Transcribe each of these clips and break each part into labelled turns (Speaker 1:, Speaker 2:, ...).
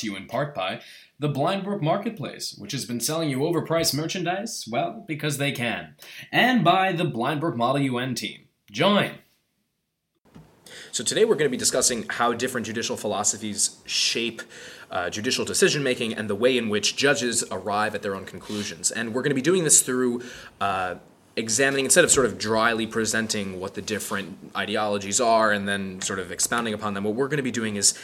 Speaker 1: To you in part by the Blindbrook Marketplace, which has been selling you overpriced merchandise, well, because they can, and by the Blindbrook Model UN team. Join!
Speaker 2: So today we're going to be discussing how different judicial philosophies shape uh, judicial decision making and the way in which judges arrive at their own conclusions. And we're going to be doing this through uh, examining, instead of sort of dryly presenting what the different ideologies are and then sort of expounding upon them, what we're going to be doing is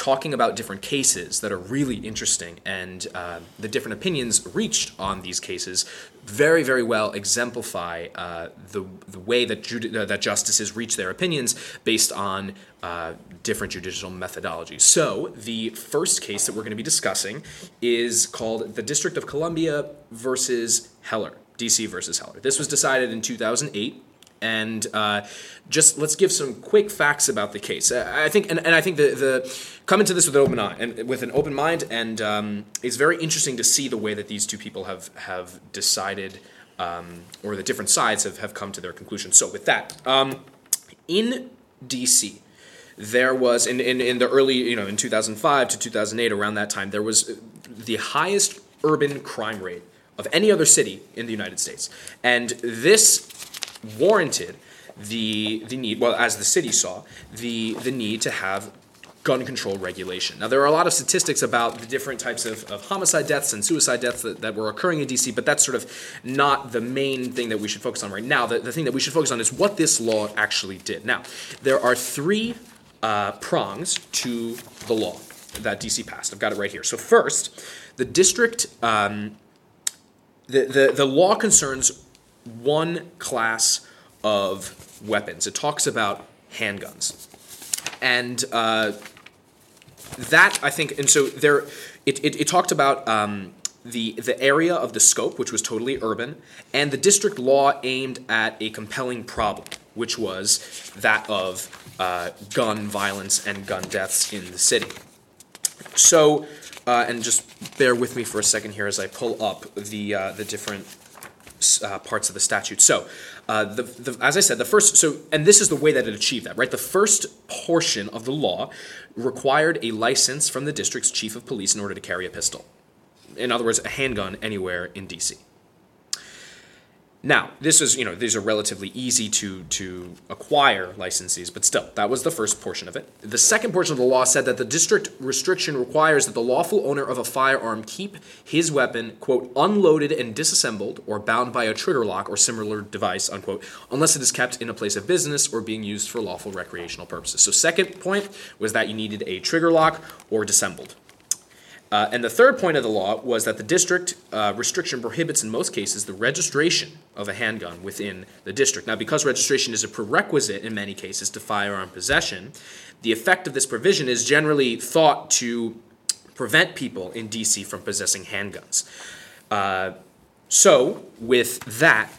Speaker 2: talking about different cases that are really interesting and uh, the different opinions reached on these cases very very well exemplify uh, the, the way that, judi- uh, that justices reach their opinions based on uh, different judicial methodologies. So the first case that we're going to be discussing is called the district of columbia versus heller dc versus heller. This was decided in 2008 and uh, just let's give some quick facts about the case. I think, and, and I think the, the come into this with an open eye and with an open mind, and um, it's very interesting to see the way that these two people have have decided, um, or the different sides have, have come to their conclusion. So with that, um, in D.C. There was in, in, in the early, you know, in 2005 to 2008, around that time, there was the highest urban crime rate of any other city in the United States. And this warranted the the need well as the city saw the the need to have gun control regulation. Now there are a lot of statistics about the different types of, of homicide deaths and suicide deaths that, that were occurring in DC, but that's sort of not the main thing that we should focus on right now. The, the thing that we should focus on is what this law actually did. Now, there are three uh, prongs to the law that DC passed. I've got it right here. So first, the district um, the, the, the law concerns one class of weapons. It talks about handguns, and uh, that I think, and so there, it, it, it talked about um, the the area of the scope, which was totally urban, and the district law aimed at a compelling problem, which was that of uh, gun violence and gun deaths in the city. So, uh, and just bear with me for a second here as I pull up the uh, the different uh, parts of the statute. So, uh, the, the, as I said, the first, so, and this is the way that it achieved that, right? The first portion of the law required a license from the district's chief of police in order to carry a pistol. In other words, a handgun anywhere in DC. Now, this is, you know, these are relatively easy to, to acquire licenses, but still, that was the first portion of it. The second portion of the law said that the district restriction requires that the lawful owner of a firearm keep his weapon, quote, unloaded and disassembled or bound by a trigger lock or similar device, unquote, unless it is kept in a place of business or being used for lawful recreational purposes. So, second point was that you needed a trigger lock or disassembled. Uh, and the third point of the law was that the district uh, restriction prohibits, in most cases, the registration of a handgun within the district. Now, because registration is a prerequisite in many cases to firearm possession, the effect of this provision is generally thought to prevent people in DC from possessing handguns. Uh, so, with that,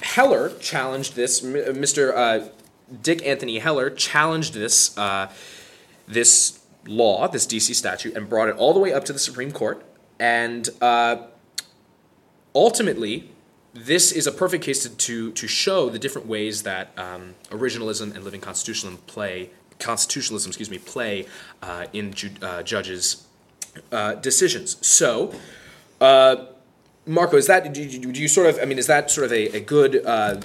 Speaker 2: Heller challenged this. Mr. Uh, Dick Anthony Heller challenged this uh, this law, this DC statute, and brought it all the way up to the Supreme Court. And uh, ultimately, this is a perfect case to, to, to show the different ways that um, originalism and living constitutionalism play constitutionalism, excuse me, play uh, in ju- uh, judges' uh, decisions. So, uh, Marco, is that do you, do you, sort of? I mean, is that sort of a, a good uh,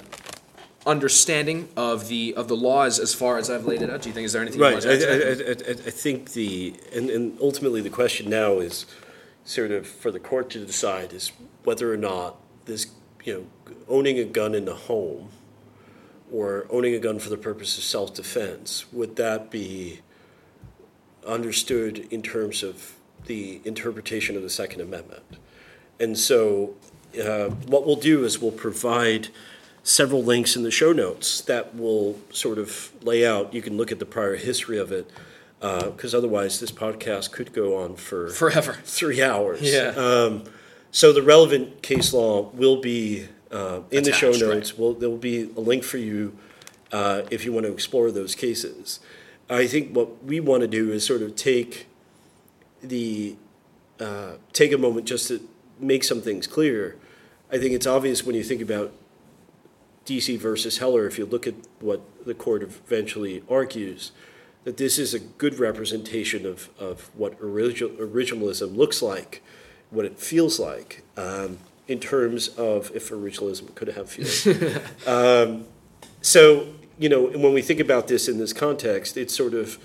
Speaker 2: understanding of the of the laws as far as I've laid it out? Do you think is there anything?
Speaker 3: Right. I, I, I, I, think the and, and ultimately the question now is sort of for the court to decide is whether or not this you know owning a gun in the home or owning a gun for the purpose of self defense would that be understood in terms of the interpretation of the Second Amendment? And so, uh, what we'll do is we'll provide several links in the show notes that will sort of lay out. You can look at the prior history of it because uh, otherwise this podcast could go on for
Speaker 2: forever,
Speaker 3: three hours.
Speaker 2: Yeah.
Speaker 3: Um, so the relevant case law will be uh, in Attached, the show notes. Right. Will there will be a link for you uh, if you want to explore those cases. I think what we want to do is sort of take the uh, take a moment just to make some things clear. I think it's obvious when you think about DC versus Heller, if you look at what the court eventually argues, that this is a good representation of, of what original, originalism looks like, what it feels like, um, in terms of if originalism could have feelings. um, so, you know, when we think about this in this context, it's sort of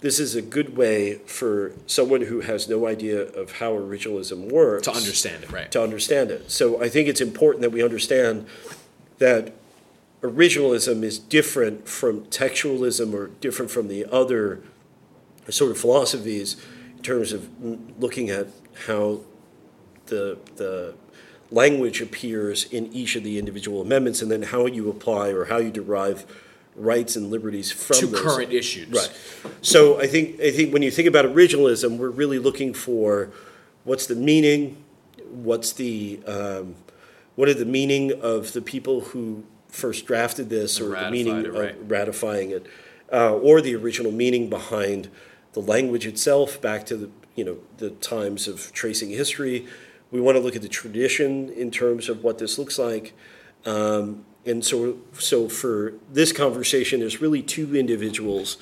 Speaker 3: this is a good way for someone who has no idea of how originalism works
Speaker 2: to understand it, right?
Speaker 3: To understand it. So I think it's important that we understand that originalism is different from textualism or different from the other sort of philosophies in terms of looking at how the the language appears in each of the individual amendments and then how you apply or how you derive rights and liberties from
Speaker 2: to
Speaker 3: those.
Speaker 2: current issues.
Speaker 3: Right. So I think I think when you think about originalism, we're really looking for what's the meaning, what's the um, what are the meaning of the people who first drafted this, or the meaning
Speaker 2: it, right.
Speaker 3: of ratifying it, uh, or the original meaning behind the language itself, back to the you know the times of tracing history. We want to look at the tradition in terms of what this looks like. Um, and so, so for this conversation, there's really two individuals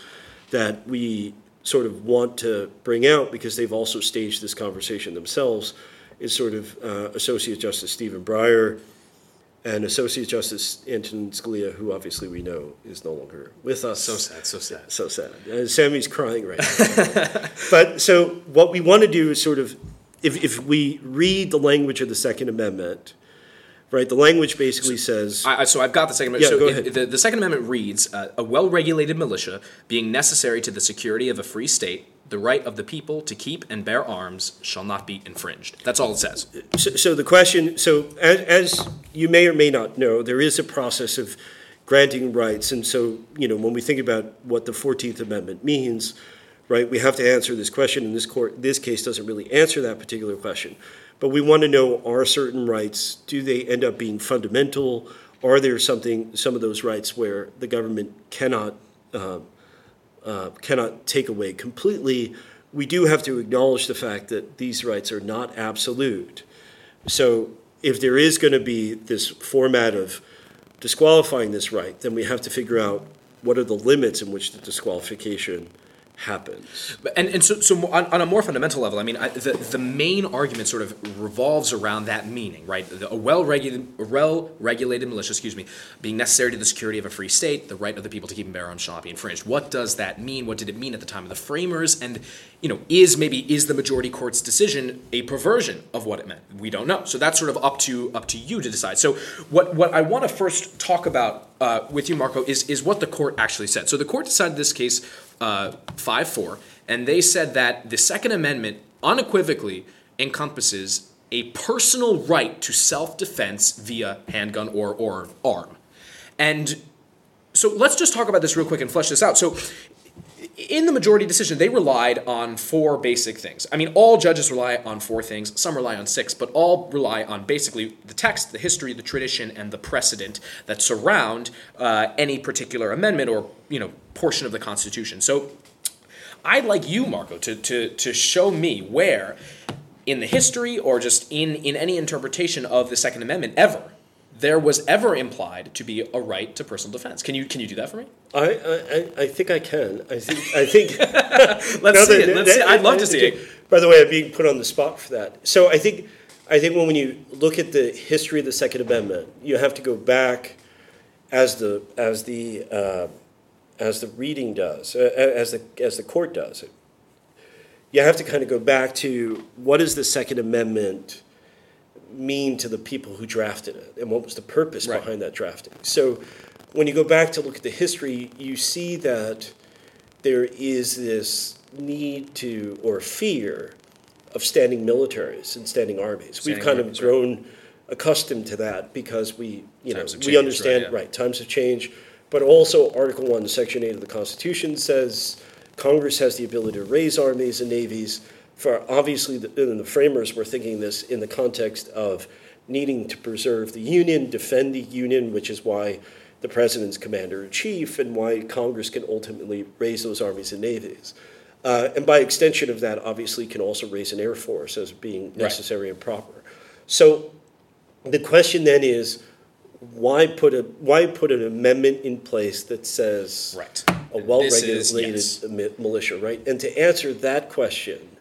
Speaker 3: that we sort of want to bring out because they've also staged this conversation themselves. Is sort of uh, Associate Justice Stephen Breyer and Associate Justice Antonin Scalia, who obviously we know is no longer with us.
Speaker 2: So sad, so sad,
Speaker 3: so sad. Uh, Sammy's crying right now. but so what we want to do is sort of, if if we read the language of the Second Amendment right? The language basically says.
Speaker 2: I, so I've got the Second
Speaker 3: Amendment. Yeah,
Speaker 2: so the, the, Second Amendment reads uh, A well regulated militia being necessary to the security of a free state, the right of the people to keep and bear arms shall not be infringed. That's all it says.
Speaker 3: So, so the question so, as, as you may or may not know, there is a process of granting rights. And so, you know, when we think about what the 14th Amendment means, right, we have to answer this question, and this court, this case doesn't really answer that particular question. But we want to know are certain rights, do they end up being fundamental? Are there something, some of those rights where the government cannot, uh, uh, cannot take away completely? We do have to acknowledge the fact that these rights are not absolute. So if there is going to be this format of disqualifying this right, then we have to figure out what are the limits in which the disqualification happens.
Speaker 2: And, and so, so on, on a more fundamental level, I mean, I, the, the main argument sort of revolves around that meaning, right? The, a well-regulated, well-regulated militia, excuse me, being necessary to the security of a free state, the right of the people to keep and bear arms shall not be infringed. What does that mean? What did it mean at the time of the framers? And, you know, is maybe, is the majority court's decision a perversion of what it meant? We don't know. So that's sort of up to, up to you to decide. So what, what I want to first talk about uh, with you, Marco, is, is what the court actually said. So the court decided this case uh, 5 4, and they said that the Second Amendment unequivocally encompasses a personal right to self defense via handgun or, or arm. And so let's just talk about this real quick and flesh this out. So, in the majority decision, they relied on four basic things. I mean, all judges rely on four things. Some rely on six, but all rely on basically the text, the history, the tradition, and the precedent that surround uh, any particular amendment or you know portion of the Constitution. So, I'd like you, Marco, to to to show me where, in the history or just in in any interpretation of the Second Amendment ever, there was ever implied to be a right to personal defense. Can you can you do that for me?
Speaker 3: I I, I think I can. I think I think.
Speaker 2: Let's see it. Let's see. I'd love to see it.
Speaker 3: By the way, I'm being put on the spot for that. So I think I think when you look at the history of the Second Amendment, you have to go back as the as the uh, as the reading does, uh, as the as the court does. You have to kind of go back to what is the Second Amendment mean to the people who drafted it and what was the purpose right. behind that drafting. So when you go back to look at the history, you see that there is this need to or fear of standing militaries and standing armies. Standing We've kind armies, of grown right. accustomed to that because we, you times know, we understand right, yeah. right, times have changed, but also Article 1, Section 8 of the Constitution says Congress has the ability to raise armies and navies for obviously the, the framers were thinking this in the context of needing to preserve the Union, defend the Union, which is why the president's commander in chief and why Congress can ultimately raise those armies and navies. Uh, and by extension of that, obviously, can also raise an air force as being necessary right. and proper. So the question then is why put a why put an amendment in place that says
Speaker 2: Right.
Speaker 3: a well-regulated
Speaker 2: yes.
Speaker 3: militia, right? And to answer that question,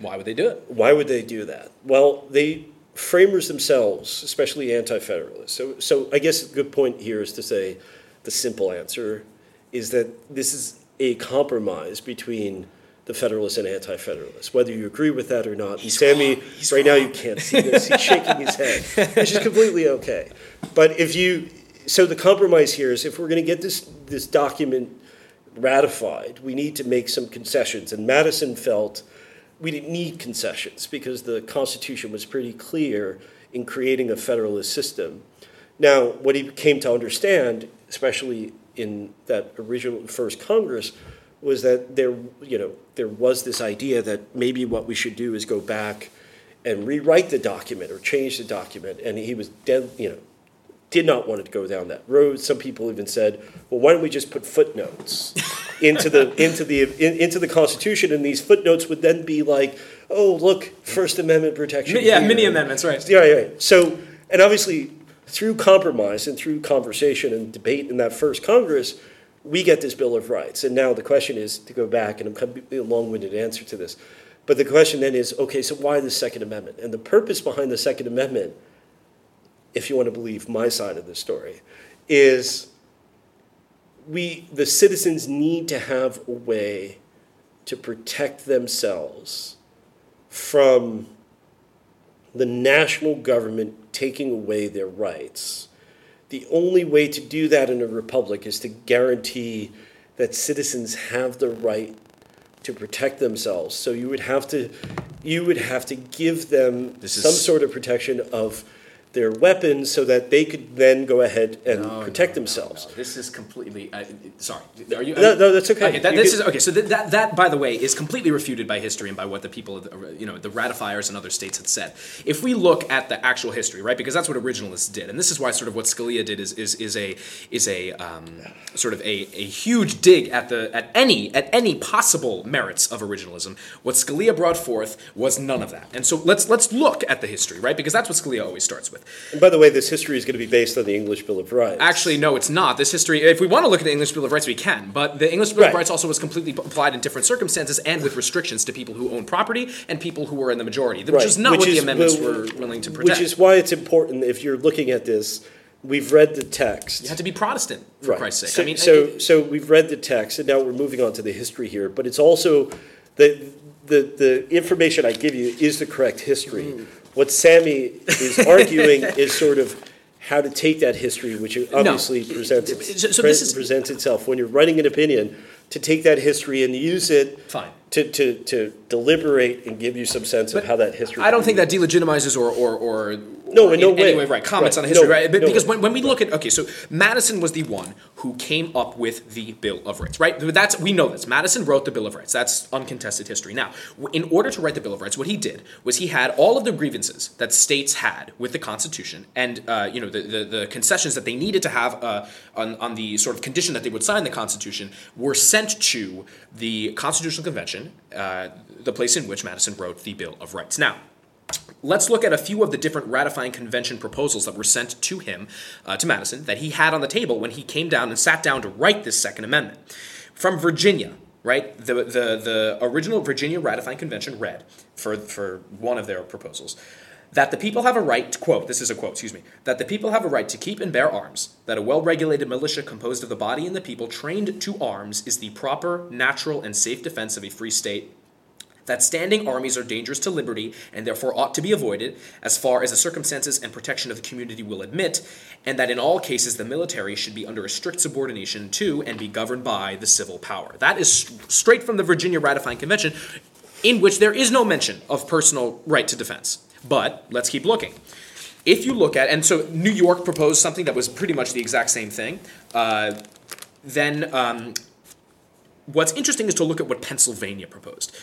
Speaker 2: Why would they do it?
Speaker 3: why would they do that? Well, they framers themselves, especially anti-federalists. So, so I guess a good point here is to say the simple answer is that this is a compromise between the Federalists and Anti-Federalists, whether you agree with that or not.
Speaker 2: He's
Speaker 3: Sammy,
Speaker 2: wrong.
Speaker 3: Right now you can't see this. He's shaking his head, which is completely okay. But if you, so the compromise here is if we're going to get this this document ratified, we need to make some concessions. And Madison felt we didn't need concessions because the Constitution was pretty clear in creating a federalist system. Now, what he came to understand, especially in that original first Congress, was that there, you know, there was this idea that maybe what we should do is go back and rewrite the document or change the document. And he was dead, you know, did not want to go down that road. Some people even said, "Well, why don't we just put footnotes into the into the in, into the Constitution?" And these footnotes would then be like, "Oh, look, First Amendment protection."
Speaker 2: Yeah,
Speaker 3: here."
Speaker 2: mini amendments, right?
Speaker 3: Yeah, yeah. So, and obviously, through compromise and through conversation and debate in that first Congress, we get this Bill of Rights. And now the question is to go back, and I'm of a long-winded answer to this, but the question then is, okay, so why the Second Amendment? And the purpose behind the Second Amendment, if you want to believe my side of the story, is we the citizens need to have a way to protect themselves from the national government taking away their rights. The only way to do that in a republic is to guarantee that citizens have the right to protect themselves. So you would have to you would have to give them
Speaker 2: This is-
Speaker 3: some sort of protection of their weapons so that they could then go ahead and
Speaker 2: No,
Speaker 3: protect
Speaker 2: no,
Speaker 3: themselves.
Speaker 2: no. This is completely. Uh, sorry. Are you?
Speaker 3: No, no, that's okay.
Speaker 2: Okay, that, this
Speaker 3: can-
Speaker 2: is okay. So that, that that by the way is completely refuted by history and by what the people, of the- you know, the ratifiers and other states had said. If we look at the actual history, right, because that's what originalists did, and this is why sort of what Scalia did is is, is a is a um, sort of a, a huge dig at the at any at any possible merits of originalism. What Scalia brought forth was none of that, and so let's let's look at the history, right, because that's what Scalia always starts with.
Speaker 3: And by the way, this history is going to be based on the English Bill of Rights.
Speaker 2: Actually, no, it's not. This history, if we want to look at the English Bill of Rights, we can. But the English Bill
Speaker 3: Right.
Speaker 2: of Rights also was completely applied in different circumstances and with restrictions to people who own property and people who were in the majority, which
Speaker 3: Right,
Speaker 2: is not what the amendments
Speaker 3: well,
Speaker 2: were willing to protect.
Speaker 3: Which is why it's important if you're looking at this. We've read the text.
Speaker 2: you had to be Protestant, for
Speaker 3: Right.
Speaker 2: Christ's sake.
Speaker 3: So,
Speaker 2: I mean,
Speaker 3: so,
Speaker 2: it-
Speaker 3: so we've read the text, and now we're moving on to the history here. But it's also the the the information I give you is the correct history.
Speaker 2: Mm.
Speaker 3: What Sammy is arguing is sort of how to take that history, which obviously presents
Speaker 2: So- so
Speaker 3: pre-
Speaker 2: this is-
Speaker 3: presents itself when you're writing an opinion, to take that history and use it
Speaker 2: Fine.
Speaker 3: to, to, to deliberate and give you some sense of how that history.
Speaker 2: I don't think that delegitimizes or or, or
Speaker 3: No, in no
Speaker 2: any
Speaker 3: way.
Speaker 2: right comments
Speaker 3: Right.
Speaker 2: on the history,
Speaker 3: No,
Speaker 2: right?
Speaker 3: No
Speaker 2: because
Speaker 3: way.
Speaker 2: when, when we look at okay, so Madison was the one who came up with the Bill of Rights, right? That's we know this. Madison wrote the Bill of Rights. That's uncontested history. Now, in order to write the Bill of Rights, what he did was he had all of the grievances that states had with the Constitution, and uh, you know the, the the concessions that they needed to have uh, on on the sort of condition that they would sign the Constitution were sent to the Constitutional Convention, uh, the place in which Madison wrote the Bill of Rights. Now. Let's look at a few of the different ratifying convention proposals that were sent to him, uh, to Madison, that he had on the table when he came down and sat down to write this Second Amendment. From Virginia, right? The, the, the original Virginia ratifying convention read, for, for one of their proposals, that the people have a right, to, quote, this is a quote, excuse me, that the people have a right to keep and bear arms, that a well regulated militia composed of the body and the people trained to arms is the proper, natural, and safe defense of a free state that standing armies are dangerous to liberty and therefore ought to be avoided as far as the circumstances and protection of the community will admit, and that in all cases the military should be under a strict subordination to and be governed by the civil power. That is s- straight from the Virginia Ratifying Convention, in which there is no mention of personal right to defense. But let's keep looking. If you look at, and so New York proposed something that was pretty much the exact same thing. Uh, then um, what's interesting is to look at what Pennsylvania proposed.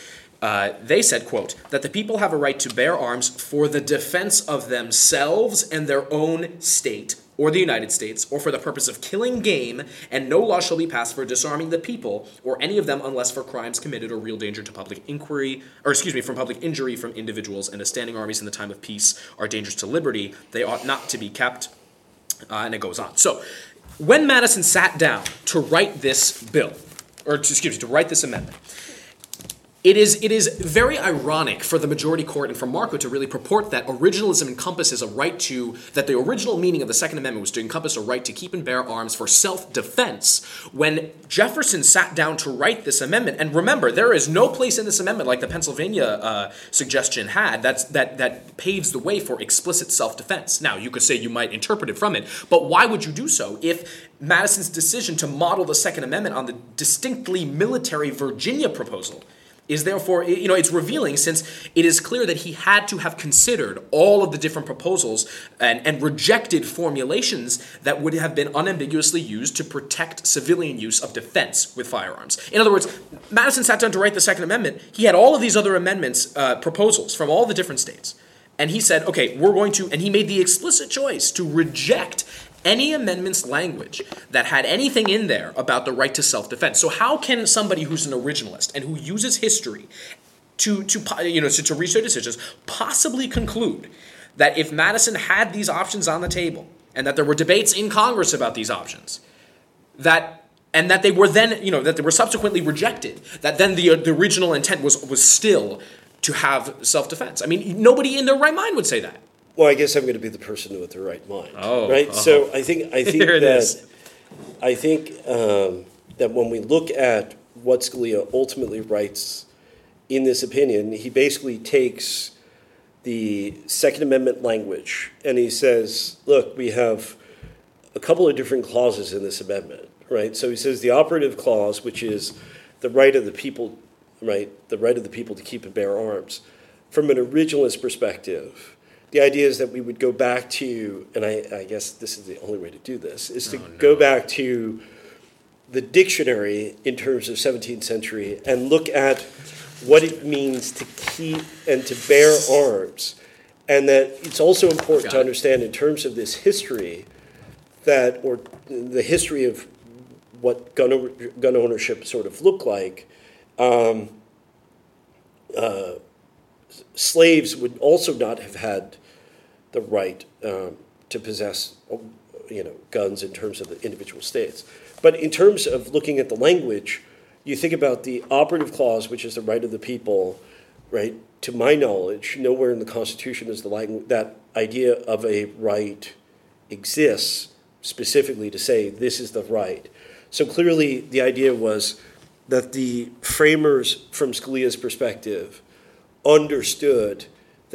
Speaker 2: Uh, they said, quote, that the people have a right to bear arms for the defense of themselves and their own state, or the United States, or for the purpose of killing game, and no law shall be passed for disarming the people, or any of them, unless for crimes committed or real danger to public inquiry, or excuse me, from public injury from individuals, and as standing armies in the time of peace are dangerous to liberty, they ought not to be kept. Uh, and it goes on. So, when Madison sat down to write this bill, or excuse me, to write this amendment, it is, it is very ironic for the majority court and for Marco to really purport that originalism encompasses a right to, that the original meaning of the Second Amendment was to encompass a right to keep and bear arms for self defense. When Jefferson sat down to write this amendment, and remember, there is no place in this amendment like the Pennsylvania uh, suggestion had that's, that, that paves the way for explicit self defense. Now, you could say you might interpret it from it, but why would you do so if Madison's decision to model the Second Amendment on the distinctly military Virginia proposal? Is therefore, you know, it's revealing since it is clear that he had to have considered all of the different proposals and, and rejected formulations that would have been unambiguously used to protect civilian use of defense with firearms. In other words, Madison sat down to write the Second Amendment. He had all of these other amendments, uh, proposals from all the different states. And he said, okay, we're going to, and he made the explicit choice to reject any amendments language that had anything in there about the right to self-defense. So how can somebody who's an originalist and who uses history to to you know to, to reach their decisions possibly conclude that if Madison had these options on the table and that there were debates in Congress about these options that and that they were then you know that they were subsequently rejected that then the, the original intent was was still to have self-defense. I mean nobody in their right mind would say that.
Speaker 3: Well, I guess I'm going to be the person with the right mind.
Speaker 2: Oh,
Speaker 3: right.
Speaker 2: oh.
Speaker 3: So I think I think that
Speaker 2: is.
Speaker 3: I think um, that when we look at what Scalia ultimately writes in this opinion, he basically takes the Second Amendment language and he says, "Look, we have a couple of different clauses in this amendment, right? So he says the operative clause, which is the right of the people, right, the right of the people to keep and bear arms, from an originalist perspective." The idea is that we would go back to, and I, I guess this is the only way to do this, is to go back to the dictionary in terms of 17th century and look at what it means to keep and to bear arms. And that it's also important to understand in terms of this history that, or the history of what gun, gun ownership sort of looked like, um, uh, slaves would also not have had the right um, to possess, you know, guns in terms of the individual states. But in terms of looking at the language, you think about the operative clause, which is the right of the people, right? To my knowledge, nowhere in the Constitution is the language that idea of a right exists specifically to say this is the right. So clearly, the idea was that the framers, from Scalia's perspective, understood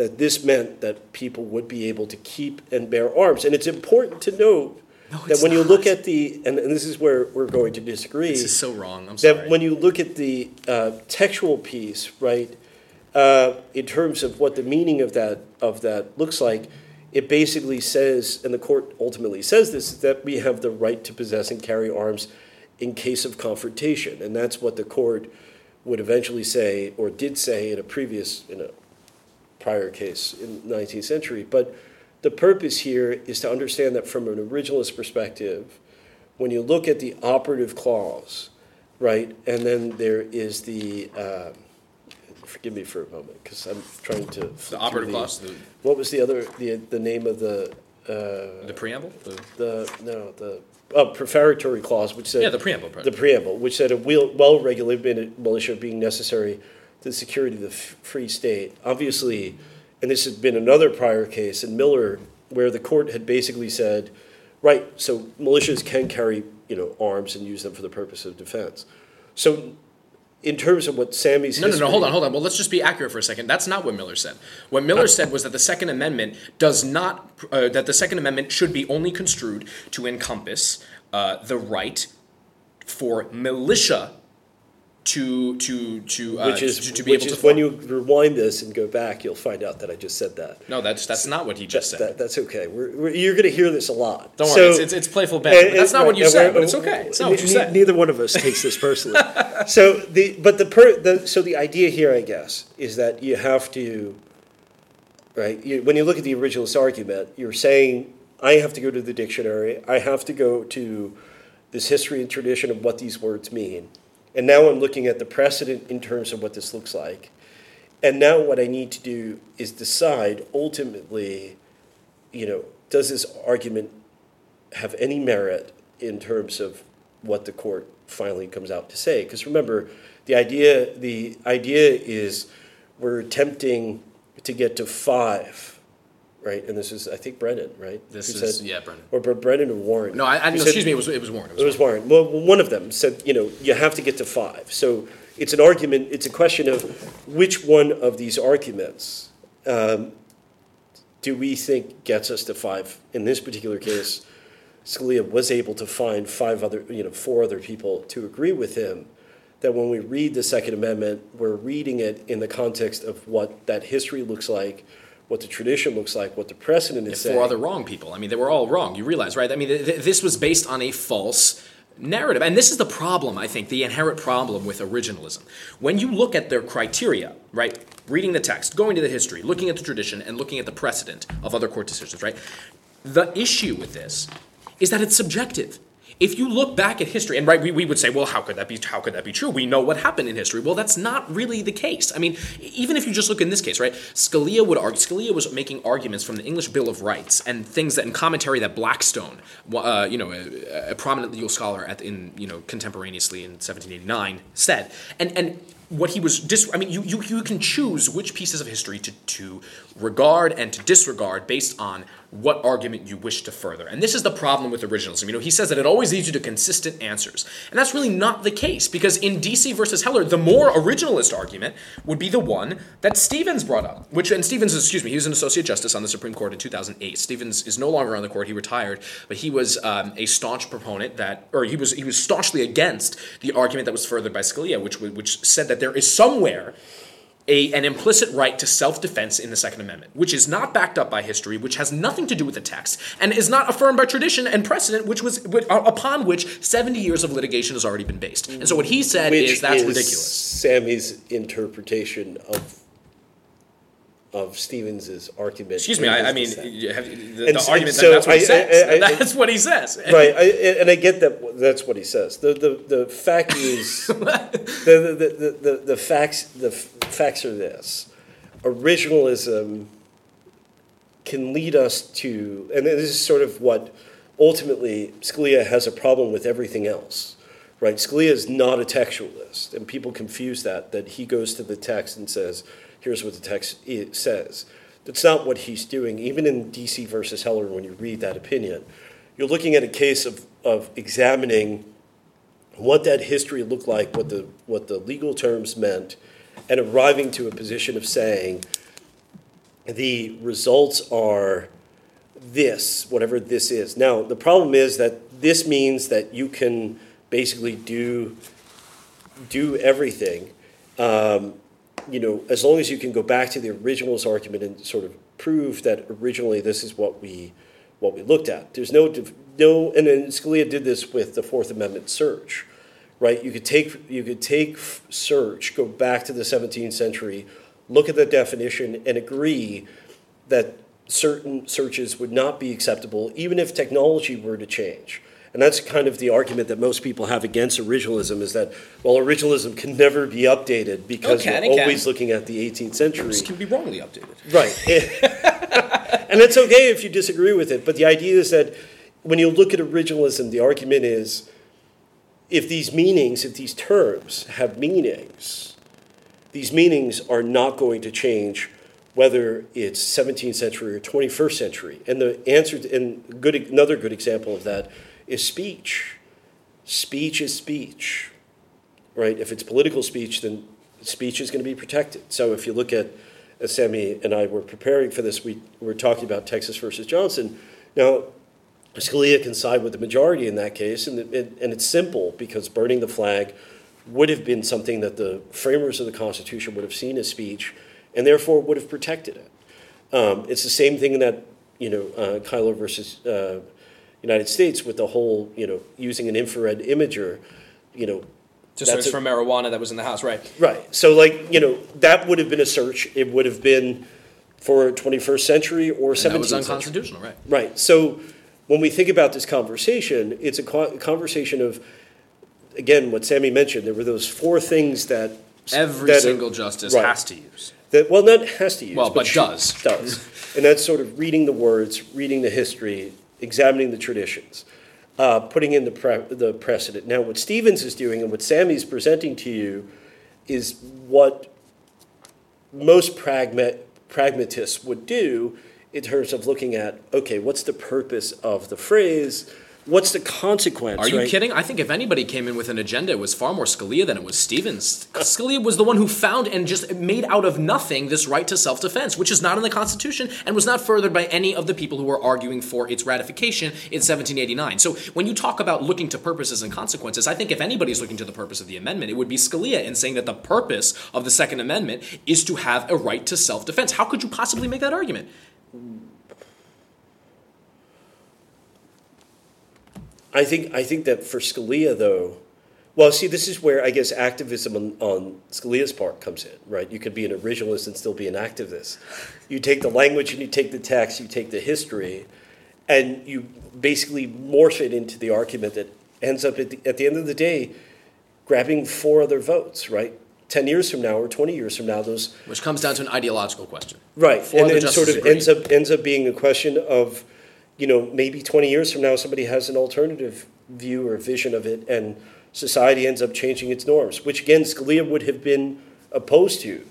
Speaker 3: that this meant that people would be able to keep and bear arms. And it's important to note that
Speaker 2: it's
Speaker 3: when you look at the, and, and this is where we're going to disagree,
Speaker 2: This is so wrong. I'm
Speaker 3: that
Speaker 2: sorry.
Speaker 3: when you look at the uh, textual piece, right, uh, in terms of what the meaning of that of that looks like, it basically says, and the court ultimately says this, that we have the right to possess and carry arms in case of confrontation, and that's what the court would eventually say or did say in a previous in a prior case in the 19th century. But the purpose here is to understand that from an originalist perspective, when you look at the operative clause, right, and then there is the, um, forgive me for a moment because I'm trying to.
Speaker 2: the operative clause, the,
Speaker 3: What was the other the the name of the uh,
Speaker 2: the preamble, the,
Speaker 3: the no the oh, prefatory clause, which said
Speaker 2: yeah, the preamble.
Speaker 3: the preamble, which said a well- well-regulated militia being necessary the security of the f- free state. Obviously, and this has been another prior case in Miller, where the court had basically said, right, so militias can carry you know arms and use them for the purpose of defense. So, in terms of what Sammy's
Speaker 2: No, no,
Speaker 3: history,
Speaker 2: no, hold on, hold on. Well, let's just be accurate for a second. That's not what Miller said. What Miller said was that the Second Amendment does not, uh, that the Second Amendment should be only construed to encompass uh, the right for militia to to to uh,
Speaker 3: which is
Speaker 2: to, to be
Speaker 3: which
Speaker 2: able
Speaker 3: is
Speaker 2: to
Speaker 3: when you rewind this and go back, you'll find out that I just said that.
Speaker 2: No, that's that's not what he just said.
Speaker 3: That, that's okay. We're, we're, you're going to hear this a lot.
Speaker 2: Don't
Speaker 3: So-
Speaker 2: worry, it's, it's, it's playful banter. that's not what you said, but it's okay. It's not what you
Speaker 3: ne-
Speaker 2: said.
Speaker 3: Neither one of us takes this personally. so the but the, per, the so the idea here, I guess, is that you have to, right? You, when you look at the originalist argument, you're saying I have to go to the dictionary. I have to go to this history and tradition of what these words mean, and now I'm looking at the precedent in terms of what this looks like. And now what I need to do is decide ultimately, you know, does this argument have any merit in terms of what the court finally comes out to say. Because remember, the idea the idea is we're attempting to get to five, right? And this is I think Brennan, right?
Speaker 2: This
Speaker 3: Who
Speaker 2: is yeah, Brennan.
Speaker 3: or Bre- Brennan or Warren.
Speaker 2: No, I, I no,
Speaker 3: said-
Speaker 2: excuse me. It was it was Warren. It was
Speaker 3: it was Warren. Well, one of them said, you know, you have to get to five. So it's an argument, it's a question of which one of these arguments um, do we think gets us to five? In this particular case, Scalia was able to find five other, you know, four other people to agree with him. That when we read the Second Amendment, we're reading it in the context of what that history looks like, what the tradition looks like, what the precedent is
Speaker 2: four other wrong people. I mean, they were all wrong. You realize, right? I mean, th- th- this was based on a false narrative. And this is the problem, I think, the inherent problem with originalism. When you look at their criteria, right? Reading the text, going to the history, looking at the tradition, and looking at the precedent of other court decisions, right? The issue with this is that it's subjective. If you look back at history, and right, we, we would say, well, how could that be? How could that be true? We know what happened in history. Well, that's not really the case. I mean, even if you just look in this case, right? Scalia would argue. Scalia was making arguments from the English Bill of Rights and things that in commentary that Blackstone, uh, you know, a, a prominent legal scholar at in you know contemporaneously in 1789 said, and and what he was dis- I mean, you, you you can choose which pieces of history to to regard and to disregard based on what argument you wish to further. And this is the problem with originalism. You know, he says that it always leads you to consistent answers. And that's really not the case because in DC versus Heller, the more originalist argument would be the one that Stevens brought up, which and Stevens, excuse me, he was an associate justice on the Supreme Court in 2008. Stevens is no longer on the court; he retired, but he was um, a staunch proponent that, or he was he was staunchly against the argument that was furthered by Scalia, which which said that there is somewhere a, an implicit right to self defense in the Second Amendment, which is not backed up by history, which has nothing to do with the text, and is not affirmed by tradition and precedent, which was which, uh, upon which 70 years of litigation has already been based. And so what he said is that's
Speaker 3: is
Speaker 2: ridiculous.
Speaker 3: Sammy's interpretation of of Stevens's argument.
Speaker 2: Excuse me, I, I mean, have, the,
Speaker 3: And
Speaker 2: the argument
Speaker 3: so
Speaker 2: that that's what he says.
Speaker 3: I- I-
Speaker 2: that's what he says.
Speaker 3: right, I, and I get that that's what he says. The the, the fact is the, the, the, the, the facts the facts are this. Originalism can lead us to and this is sort of what ultimately Scalia has a problem with everything else. Right? Scalia is not a textualist, and people confuse that, that he goes to the text and says, here's what the text says. That's not what he's doing. Even in DC versus Heller, when you read that opinion, you're looking at a case of, of examining what that history looked like, what the, what the legal terms meant, and arriving to a position of saying the results are this, whatever this is. Now, the problem is that this means that you can basically do do everything. Um, you know, as long as you can go back to the originalist argument and sort of prove that originally this is what we what we looked at. There's no no, and then Scalia did this with the Fourth Amendment search, right? You could take you could take search, go back to the 17th century, look at the definition, and agree that certain searches would not be acceptable, even if technology were to change. And that's kind of the argument that most people have against originalism is that, well, originalism can never be updated because
Speaker 2: Okay,
Speaker 3: we're
Speaker 2: can.
Speaker 3: always looking at the 18th century.
Speaker 2: It can be wrongly updated.
Speaker 3: Right. and it's okay if you disagree with it, but the idea is that when you look at originalism, the argument is if these meanings, if these terms have meanings, these meanings are not going to change whether it's 17th century or 21st century. And the answer, to, and good, another good example of that is speech. Speech is speech, right? If it's political speech, then speech is going to be protected. So if you look at, as Sammy and I were preparing for this, we were talking about Texas versus Johnson. Now, Scalia can side with the majority in that case, and, it, and it's simple because burning the flag would have been something that the framers of the Constitution would have seen as speech, and therefore would have protected it. Um, it's the same thing that you know uh, Kyllo versus uh, United States with the whole you know using an infrared imager, you know.
Speaker 2: To search
Speaker 3: a-
Speaker 2: for marijuana that was in the house, right?
Speaker 3: Right. So, like, you know, that would have been a search. It would have been for 21st century or 17th
Speaker 2: And that was
Speaker 3: century.
Speaker 2: unconstitutional, right?
Speaker 3: Right. So, when we think about this conversation, it's a co- conversation of, again, what Sammy mentioned. There were those four things that
Speaker 2: Every
Speaker 3: that-
Speaker 2: single justice
Speaker 3: right.
Speaker 2: has to use.
Speaker 3: that well, not has to use,
Speaker 2: Well, but
Speaker 3: should-
Speaker 2: does.
Speaker 3: does, and that's sort of reading the words, reading the history, examining the traditions, uh, putting in the, pre- the precedent. Now, what Stevens is doing and what Sammy's presenting to you is what most pragma- pragmatists would do in terms of looking at okay, what's the purpose of the phrase? What's the consequence?
Speaker 2: Are you
Speaker 3: right?
Speaker 2: kidding? I think if anybody came in with an agenda, it was far more Scalia than it was Stevens. Scalia was the one who found and just made out of nothing this right to self defense, which is not in the Constitution and was not furthered by any of the people who were arguing for its ratification in 1789. So when you talk about looking to purposes and consequences, I think if anybody's looking to the purpose of the amendment, it would be Scalia in saying that the purpose of the Second Amendment is to have a right to self defense. How could you possibly make that argument?
Speaker 3: I think I think that for Scalia though, well, see, this is where I guess activism on, on Scalia's part comes in, right? You could be an originalist and still be an activist. You take the language and you take the text, you take the history, and you basically morph it into the argument that ends up at the, at the end of the day grabbing four other votes, right? Ten years from now or twenty years from now, those
Speaker 2: Which comes down to an ideological question.
Speaker 3: Right,
Speaker 2: Four
Speaker 3: and then sort of
Speaker 2: justices
Speaker 3: ends up ends up being a question of, you know, maybe twenty years from now somebody has an alternative view or vision of it, and society ends up changing its norms, which again Scalia would have been opposed to,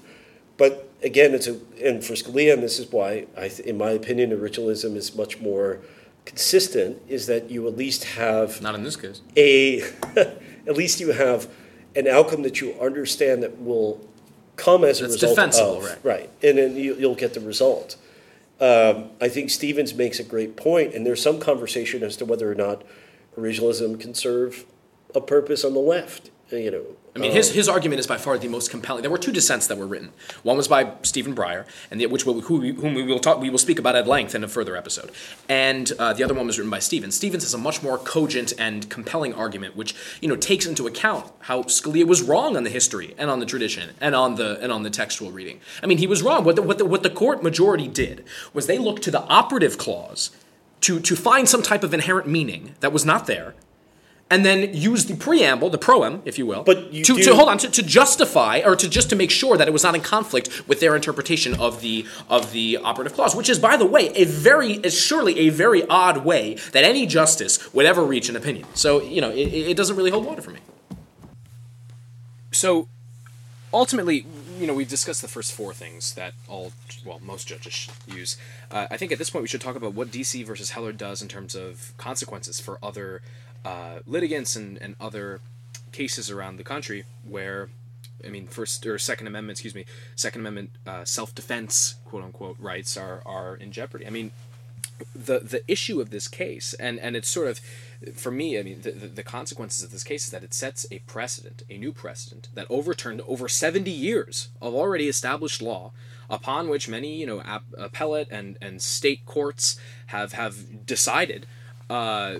Speaker 3: but again it's a and for Scalia, and this is why I, th- in my opinion, originalism is much more consistent. Is that you at least have
Speaker 2: Not in this case.
Speaker 3: a at least you have an outcome that you understand that will come as a
Speaker 2: That's
Speaker 3: result
Speaker 2: defensible,
Speaker 3: of
Speaker 2: right.
Speaker 3: and then you, you'll get the result. Um, I think Stevens makes a great point, and there's some conversation as to whether or not originalism can serve a purpose on the left. You know,
Speaker 2: I mean, his, his argument is by far the most compelling. There were two dissents that were written. One was by Stephen Breyer, and the, which will, who, whom we will talk, we will speak about at length in a further episode. And uh, the other one was written by Stevens. Stevens has a much more cogent and compelling argument, which you know takes into account how Scalia was wrong on the history and on the tradition and on the and on the textual reading. I mean, he was wrong. What the, what the, what the court majority did was they looked to the operative clause to to find some type of inherent meaning that was not there and then use the preamble, the proem, if you will,
Speaker 3: But you
Speaker 2: to,
Speaker 3: do-
Speaker 2: to hold on to, to justify or to just to make sure that it was not in conflict with their interpretation of the of the operative clause, which is, by the way, a very is surely a very odd way that any justice would ever reach an opinion. So you know, it, it doesn't really hold water for me. So ultimately, you know, we've discussed the first four things that all, well, most judges use. Uh, I think at this point we should talk about what DC versus Heller does in terms of consequences for other uh, litigants and, and other cases around the country where, I mean, first or Second Amendment, excuse me, Second Amendment uh, self defense, quote unquote, rights are, are in jeopardy. I mean, the the issue of this case, and and it's sort of, for me, I mean, the, the, consequences of this case is that it sets a precedent, a new precedent that overturned over seventy years of already established law, upon which many you know ap- appellate and and state courts have have decided. Uh,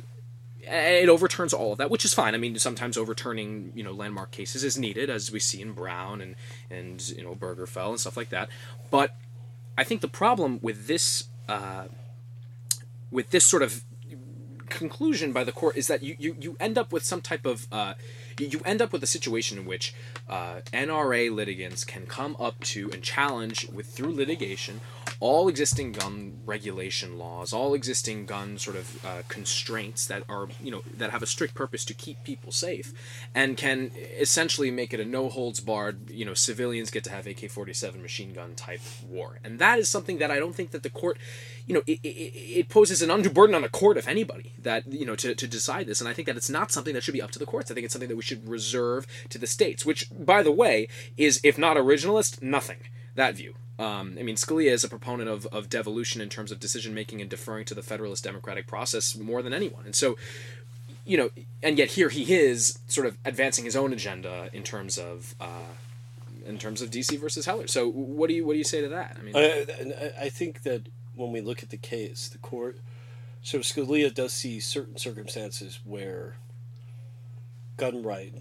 Speaker 2: it overturns all of that, which is fine. I mean, sometimes overturning you know landmark cases is needed, as we see in Brown and and you know Obergefell and stuff like that. But I think the problem with this uh, with this sort of conclusion by the court is that you, you, you end up with some type of uh, you, end up with a situation in which uh, NRA litigants can come up to and challenge with through litigation all existing gun regulation laws, all existing gun sort of uh, constraints that are you know that have a strict purpose to keep people safe, and can essentially make it a no holds barred you know civilians get to have AK forty seven machine gun type war, and that is something that I don't think that the court you know it, it, it poses an undue burden on a court if anybody that you know to, to decide this, and I think that it's not something that should be up to the courts. I think it's something that we reserve to the states, which by the way is if not originalist, nothing that view. Um, I mean, Scalia is a proponent of, of devolution in terms of decision making and deferring to the Federalist democratic process more than anyone. And so, you know, and yet here he is sort of advancing his own agenda in terms of uh, in terms of DC versus Heller. So, what do you what do you say to that? I mean,
Speaker 3: I- I think that when we look at the case, the court, so Scalia does see certain circumstances where gun right,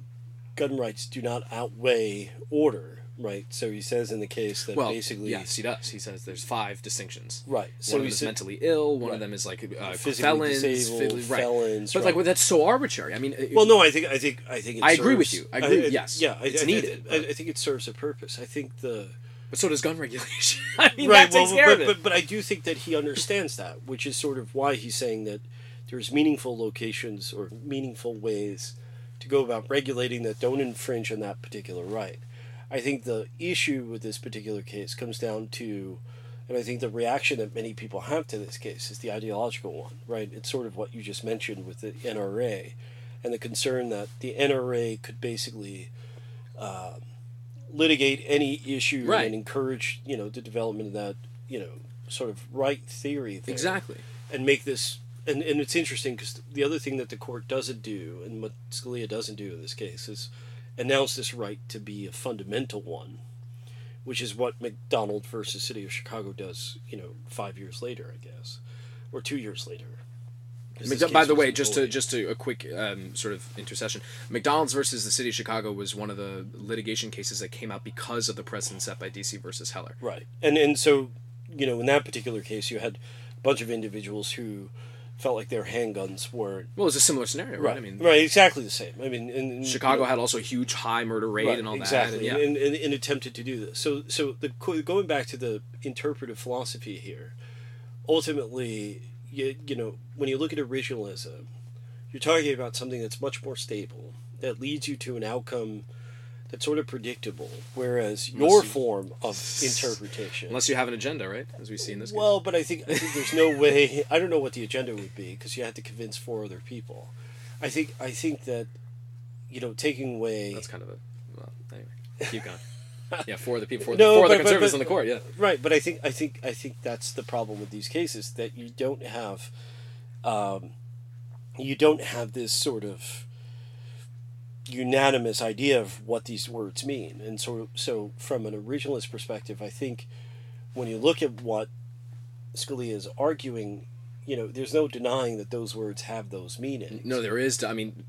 Speaker 3: gun rights do not outweigh order, right? So he says in the case that
Speaker 2: well,
Speaker 3: basically,
Speaker 2: yes, he does. He says there's five distinctions.
Speaker 3: right.
Speaker 2: So one of
Speaker 3: he
Speaker 2: them is mentally ill. One
Speaker 3: Right.
Speaker 2: of them is like uh,
Speaker 3: physically
Speaker 2: felons,
Speaker 3: disabled,
Speaker 2: right.
Speaker 3: felons,
Speaker 2: But
Speaker 3: right.
Speaker 2: like, well, that's so arbitrary. I mean, it-
Speaker 3: Well, no, I think I think I think
Speaker 2: I agree with you. I agree, yes.
Speaker 3: yeah, I,
Speaker 2: It's
Speaker 3: I-
Speaker 2: needed,
Speaker 3: I, I think it serves a purpose. I think the
Speaker 2: but so does gun regulation. I mean,
Speaker 3: right,
Speaker 2: that takes
Speaker 3: well,
Speaker 2: care
Speaker 3: but,
Speaker 2: of it.
Speaker 3: but but I do think that he understands that, which is sort of why he's saying that there's meaningful locations or meaningful ways to go about regulating that don't infringe on that particular right. I think the issue with this particular case comes down to, and I think the reaction that many people have to this case is the ideological one, right? It's sort of what you just mentioned with the NRA and the concern that the NRA could basically uh, litigate any issue
Speaker 2: Right.
Speaker 3: and encourage, you know, the development of that, you know, sort of right theory there
Speaker 2: Exactly.
Speaker 3: and make this and, and it's interesting because the other thing that the court doesn't do and what Scalia doesn't do in this case is announce this right to be a fundamental one which is what McDonald versus City of Chicago does you know five years later I guess or two years later.
Speaker 2: McDo- by the way, just to just to a quick um, sort of intercession, McDonald's versus the city of Chicago was one of the litigation cases that came out because of the precedent set by DC versus Heller.
Speaker 3: Right. And and so, you know, in that particular case, you had a bunch of individuals who felt like their handguns were
Speaker 2: Well, it was a similar scenario, right?
Speaker 3: right.
Speaker 2: I mean,
Speaker 3: right, exactly the same. I mean, and, and,
Speaker 2: Chicago
Speaker 3: you know,
Speaker 2: had also a huge high murder rate
Speaker 3: right,
Speaker 2: and all
Speaker 3: exactly,
Speaker 2: that. And, yeah.
Speaker 3: and, and, and attempted to do this. So, so the going back to the interpretive philosophy here, ultimately, you, you know, when you look at originalism, you're talking about something that's much more stable that leads you to an outcome that's sort of predictable. Whereas
Speaker 2: Unless
Speaker 3: your
Speaker 2: you-
Speaker 3: form of interpretation,
Speaker 2: Unless you have an agenda, right? As we see in this case.
Speaker 3: well, but I think, I think there's no way. I don't know what the agenda would be because you had to convince four other people. I think I think that you know taking away
Speaker 2: That's kind of a. Well, anyway, keep going. yeah, four of the people, four,
Speaker 3: No,
Speaker 2: four of the
Speaker 3: but- but-
Speaker 2: conservatives
Speaker 3: but-
Speaker 2: in the court. Yeah.
Speaker 3: right, but I think I think I think that's the problem with these cases that you don't have, um, you don't have this sort of unanimous idea of what these words mean, and so so from an originalist perspective, I think when you look at what Scalia is arguing, you know, there's no denying that those words have those meanings.
Speaker 2: No, there is. I mean,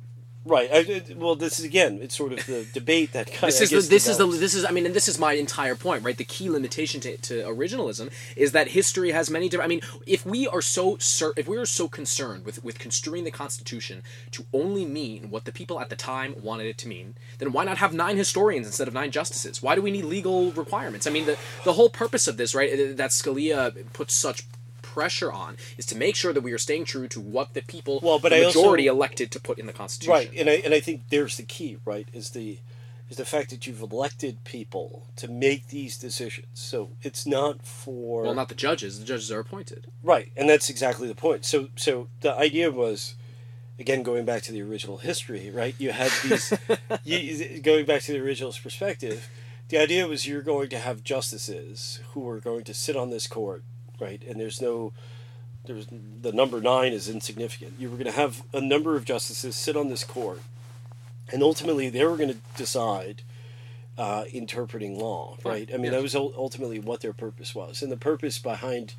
Speaker 3: Right. I, well, this is again. It's sort of the debate that kind
Speaker 2: this
Speaker 3: of.
Speaker 2: is the, this is the this is I mean and this is my entire point right the key limitation to, to originalism is that history has many different I mean if we are so cer- if we are so concerned with with construing the constitution to only mean what the people at the time wanted it to mean then why not have nine historians instead of nine justices why do we need legal requirements I mean the the whole purpose of this right uh, that Scalia puts such pressure on is to make sure that we are staying true to what the people
Speaker 3: Well, but
Speaker 2: the
Speaker 3: I also-
Speaker 2: majority elected to put in the constitution
Speaker 3: Right, and I and I think there's the key. Right, is the is the fact that you've elected people to make these decisions. So it's not for
Speaker 2: well not the judges the judges are appointed
Speaker 3: right, and that's exactly the point. So so the idea was, again, going back to the original history. Right, you had these you, going back to the original's perspective. The idea was you're going to have justices who are going to sit on this court, right? And there's no there's the number nine is insignificant. You were going to have a number of justices sit on this court, and ultimately they were going to decide uh, interpreting law,
Speaker 2: Fine,
Speaker 3: right? I mean,
Speaker 2: yes.
Speaker 3: that was ultimately what their purpose was, and the purpose behind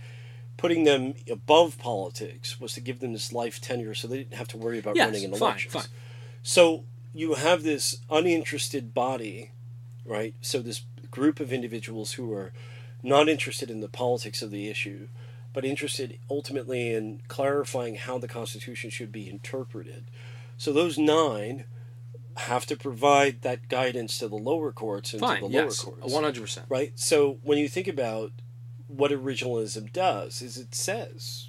Speaker 3: putting them above politics was to give them this life tenure, so they didn't have to worry about
Speaker 2: Yes,
Speaker 3: running in
Speaker 2: fine,
Speaker 3: elections.
Speaker 2: fine.
Speaker 3: So you have this uninterested body, right? So this group of individuals who are not interested in the politics of the issue, but interested ultimately in clarifying how the Constitution should be interpreted. So those nine have to provide that guidance to the lower courts and to
Speaker 2: fine
Speaker 3: the lower
Speaker 2: yes
Speaker 3: courts.
Speaker 2: 100%
Speaker 3: Right? So when you think about what originalism does, is it says,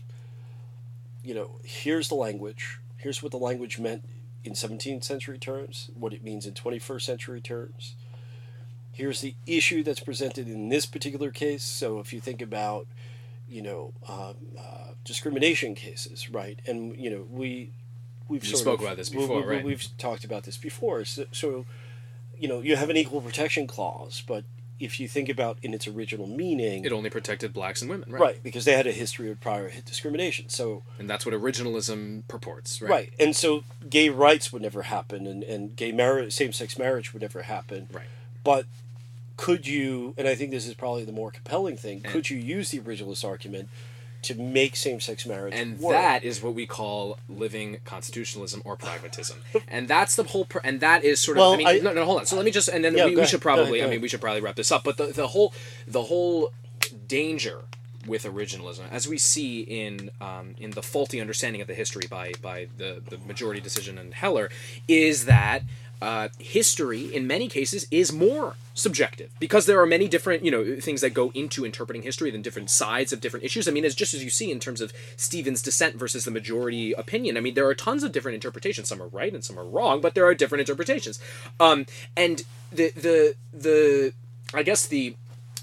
Speaker 3: you know, here's the language, here's what the language meant in 17th century terms, what it means in 21st century terms. Here's the issue that's presented in this particular case. So if you think about, you know, um, uh, discrimination cases, right? And you know, we we've
Speaker 2: You spoke
Speaker 3: of-
Speaker 2: about this before,
Speaker 3: we,
Speaker 2: right.
Speaker 3: We've talked about this before. So, so, you know, you have an equal protection clause, but if you think about in its original meaning,
Speaker 2: it only protected blacks and women, right?
Speaker 3: right, because they had a history of prior discrimination. So
Speaker 2: And that's what originalism purports, right?
Speaker 3: right, and so gay rights would never happen, and and gay marriage, same sex marriage would never happen.
Speaker 2: Right.
Speaker 3: But could you? And I think this is probably the more compelling thing.
Speaker 2: And-
Speaker 3: could you use the originalist argument to make same sex marriage
Speaker 2: And
Speaker 3: work?
Speaker 2: that is what we call living constitutionalism or pragmatism. and that's the whole, pr- and that is sort of.
Speaker 3: Well,
Speaker 2: I mean,
Speaker 3: I-
Speaker 2: no, no, hold on. So let me just, and then
Speaker 3: Yeah,
Speaker 2: we, we
Speaker 3: ahead,
Speaker 2: should
Speaker 3: go ahead,
Speaker 2: probably,
Speaker 3: go
Speaker 2: I mean, we should probably wrap this up. But the, the whole, the whole danger with originalism, as we see in um, in the faulty understanding of the history by by the the majority decision in Heller, is that uh, history in many cases is more subjective. Because there are many different you know things that go into interpreting history than different sides of different issues. I mean as just as you see in terms of Stevens' dissent versus the majority opinion i mean there are tons of different interpretations. Some are right and some are wrong but there are different interpretations. Um, and the the the i guess the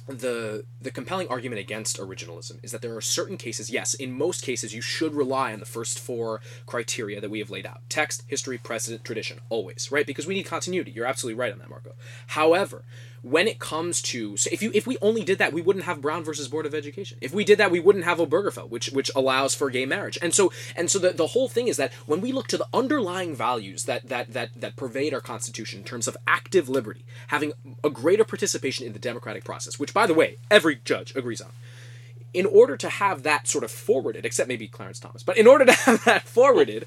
Speaker 2: the the compelling argument against originalism is that there are certain cases yes in most cases you should rely on the first four criteria that we have laid out. Text history precedent tradition always right? Because we need continuity. You're absolutely right on that marco. However when it comes to so if you if we only did that we wouldn't have brown versus board of education. If we did that we wouldn't have obergefell which which allows for gay marriage. And so and so the, the whole thing is that when we look to the underlying values that that that that pervade our constitution in terms of active liberty having a greater participation in the democratic process which by the way every judge agrees on in order to have that sort of forwarded except maybe clarence thomas but in order to have that forwarded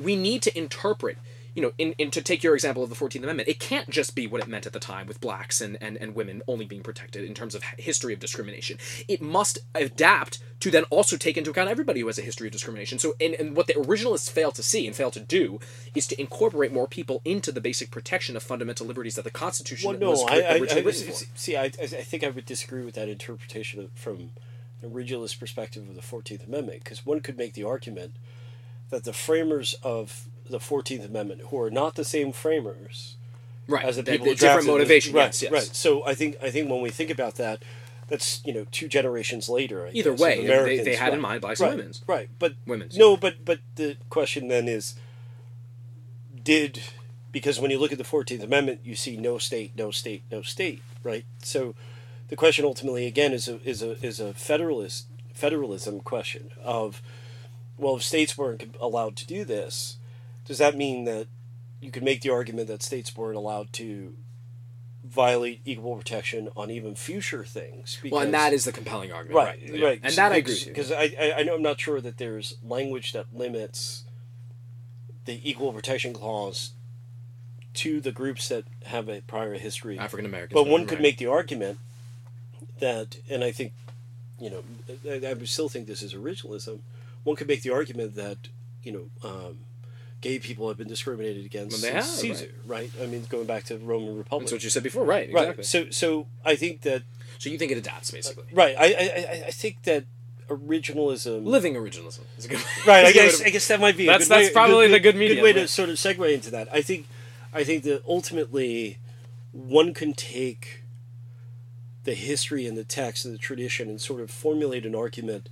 Speaker 2: we need to interpret you know, in, in to take your example of the Fourteenth Amendment, it can't just be what it meant at the time with blacks and, and, and women only being protected in terms of history of discrimination. It must adapt to then also take into account everybody who has a history of discrimination. So, and, and what the originalists fail to see and fail to do is to incorporate more people into the basic protection of fundamental liberties that the Constitution
Speaker 3: Well, no,
Speaker 2: was
Speaker 3: I, I,
Speaker 2: originally
Speaker 3: I
Speaker 2: written for.
Speaker 3: see. I, I think I would disagree with that interpretation of, from an originalist perspective of the Fourteenth Amendment, because one could make the argument that the framers of the Fourteenth Amendment, who are not the same framers
Speaker 2: Right,
Speaker 3: as the
Speaker 2: the-
Speaker 3: people
Speaker 2: the
Speaker 3: who
Speaker 2: different motivation.
Speaker 3: right,
Speaker 2: yes, yes.
Speaker 3: right. So I think I think when we think about that, that's you know two generations later. I
Speaker 2: Either
Speaker 3: guess,
Speaker 2: way, they- they had in mind blacks and
Speaker 3: right,
Speaker 2: women's.
Speaker 3: Right, but
Speaker 2: Women's.
Speaker 3: No, but but the question then is, did because when you look at the Fourteenth Amendment, you see no state, no state, no state, right? So the question ultimately again is a is a is a federalist federalism question of well, if states weren't allowed to do this, does that mean that you could make the argument that states weren't allowed to violate equal protection on even future things?
Speaker 2: Well, and that is the compelling argument.
Speaker 3: right,
Speaker 2: Right,
Speaker 3: right,
Speaker 2: yeah. And that I agree.
Speaker 3: Because I, I, I know I'm not sure that there's language that limits the equal protection clause to the groups that have a prior history.
Speaker 2: African Americans.
Speaker 3: But one
Speaker 2: right.
Speaker 3: could make the argument that, and I think, you know, I, I would still think this is originalism. One could make the argument that, you know, um, gay people have been discriminated against
Speaker 2: Well, have,
Speaker 3: Caesar, right. I mean, going back to the Roman Republic.
Speaker 2: That's what you said before, right? Exactly.
Speaker 3: Right. So, so I think that
Speaker 2: So you think it adapts basically?
Speaker 3: Uh, right. I, I, I- I think that originalism.
Speaker 2: Living originalism is a good.
Speaker 3: Right. I
Speaker 2: good
Speaker 3: guess I guess that might be.
Speaker 2: That's-
Speaker 3: a good way,
Speaker 2: that's probably the good medium,
Speaker 3: way to sort of segue into that. I think, I think that ultimately, one can take the history and the text and the tradition and sort of formulate an argument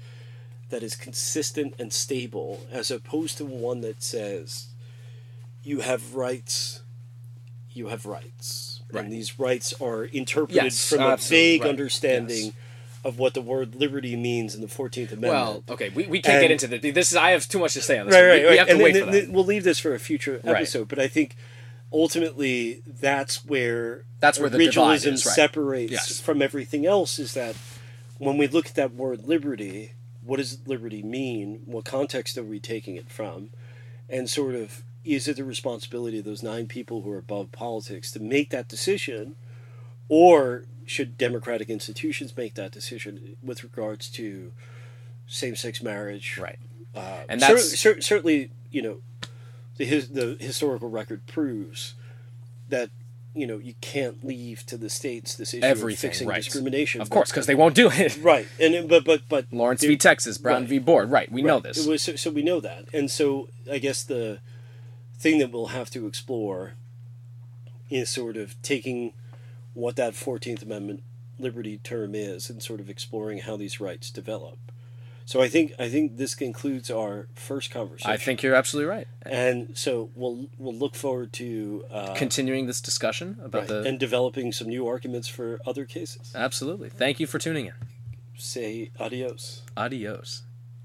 Speaker 3: that is consistent and stable, as opposed to one that says you have rights, you have rights,
Speaker 2: Right.
Speaker 3: and these rights are interpreted
Speaker 2: Yes,
Speaker 3: from a vague
Speaker 2: right,
Speaker 3: understanding.
Speaker 2: yes.
Speaker 3: Of what the word liberty means in the Fourteenth Amendment.
Speaker 2: Well, okay, we, we can't
Speaker 3: And-
Speaker 2: get into this. This is I have too much to say on this.
Speaker 3: right, right,
Speaker 2: we,
Speaker 3: right.
Speaker 2: we have to
Speaker 3: and
Speaker 2: wait
Speaker 3: then,
Speaker 2: for that.
Speaker 3: we'll leave this for a future episode. But I think ultimately that's where
Speaker 2: That's where the
Speaker 3: originalism
Speaker 2: is,
Speaker 3: separates
Speaker 2: Yes.
Speaker 3: from everything else. Is that when we look at that word liberty, what does liberty mean? What context are we taking it from? And sort of is it the responsibility of those nine people who are above politics to make that decision, or should democratic institutions make that decision with regards to same-sex marriage?
Speaker 2: Right.
Speaker 3: Uh,
Speaker 2: And
Speaker 3: cer- cer- certainly, you know, the his, the historical record proves that you know you can't leave to the states this issue
Speaker 2: Everything,
Speaker 3: of fixing
Speaker 2: right.
Speaker 3: discrimination.
Speaker 2: Of
Speaker 3: but-
Speaker 2: course, because they won't do it.
Speaker 3: right, and but but but
Speaker 2: Lawrence v. Texas, Brown
Speaker 3: right.
Speaker 2: v. Board. Right, we know this.
Speaker 3: It was, so, so we know that, and so I guess the thing that we'll have to explore is sort of taking what that Fourteenth Amendment liberty term is and sort of exploring how these rights develop. So I think I think this concludes our first conversation.
Speaker 2: I think you're absolutely right.
Speaker 3: and so we'll we'll look forward to uh,
Speaker 2: Continuing this discussion about
Speaker 3: right,
Speaker 2: the
Speaker 3: and developing some new arguments for other cases.
Speaker 2: absolutely. Thank you for tuning in.
Speaker 3: Say adios.
Speaker 2: Adios.